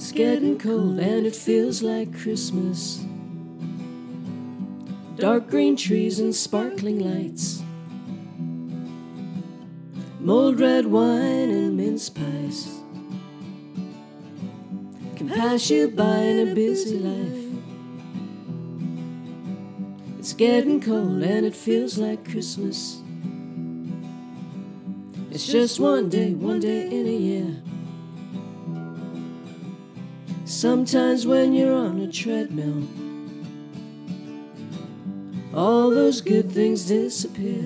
It's getting cold and it feels like Christmas. Dark green trees and sparkling lights. Mulled red wine and mince pies can pass you by in a busy life. It's getting cold and it feels like Christmas. It's just one day, one day in Sometimes when you're on a treadmill, all those good things disappear.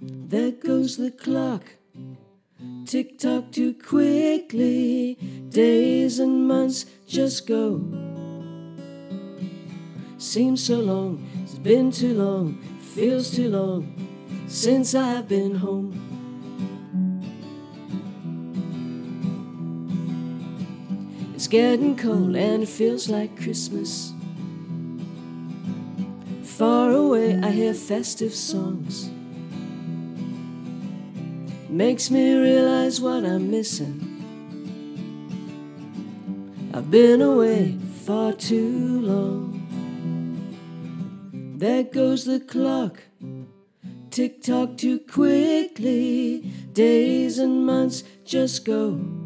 There goes the clock, tick tock too quickly. Days and months just go. Seems so long, it's been too long, feels too long since I've been home. It's getting cold and it feels like Christmas. Far away, I hear festive songs. Makes me realize what I'm missing. I've been away far too long. There goes the clock, tick tock too quickly. Days and months just go.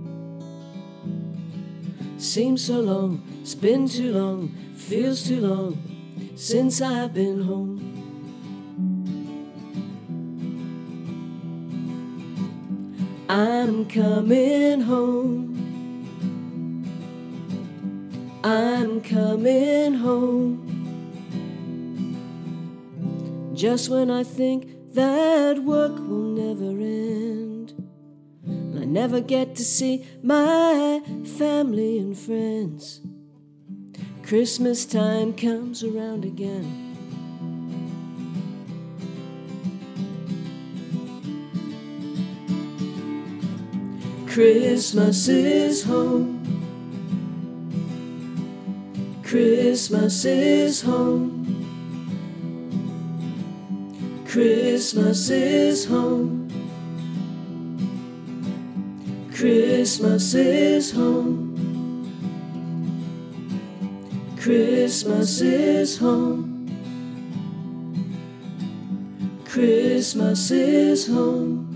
Seems so long, it's been too long, feels too long since I've been home. I'm coming home. I'm coming home. Just when I think that work will never end, and I never get to see my family and friends. Christmas time comes around again. Christmas is home. Christmas is home. Christmas is home. Christmas is home. Christmas is home. Christmas is home.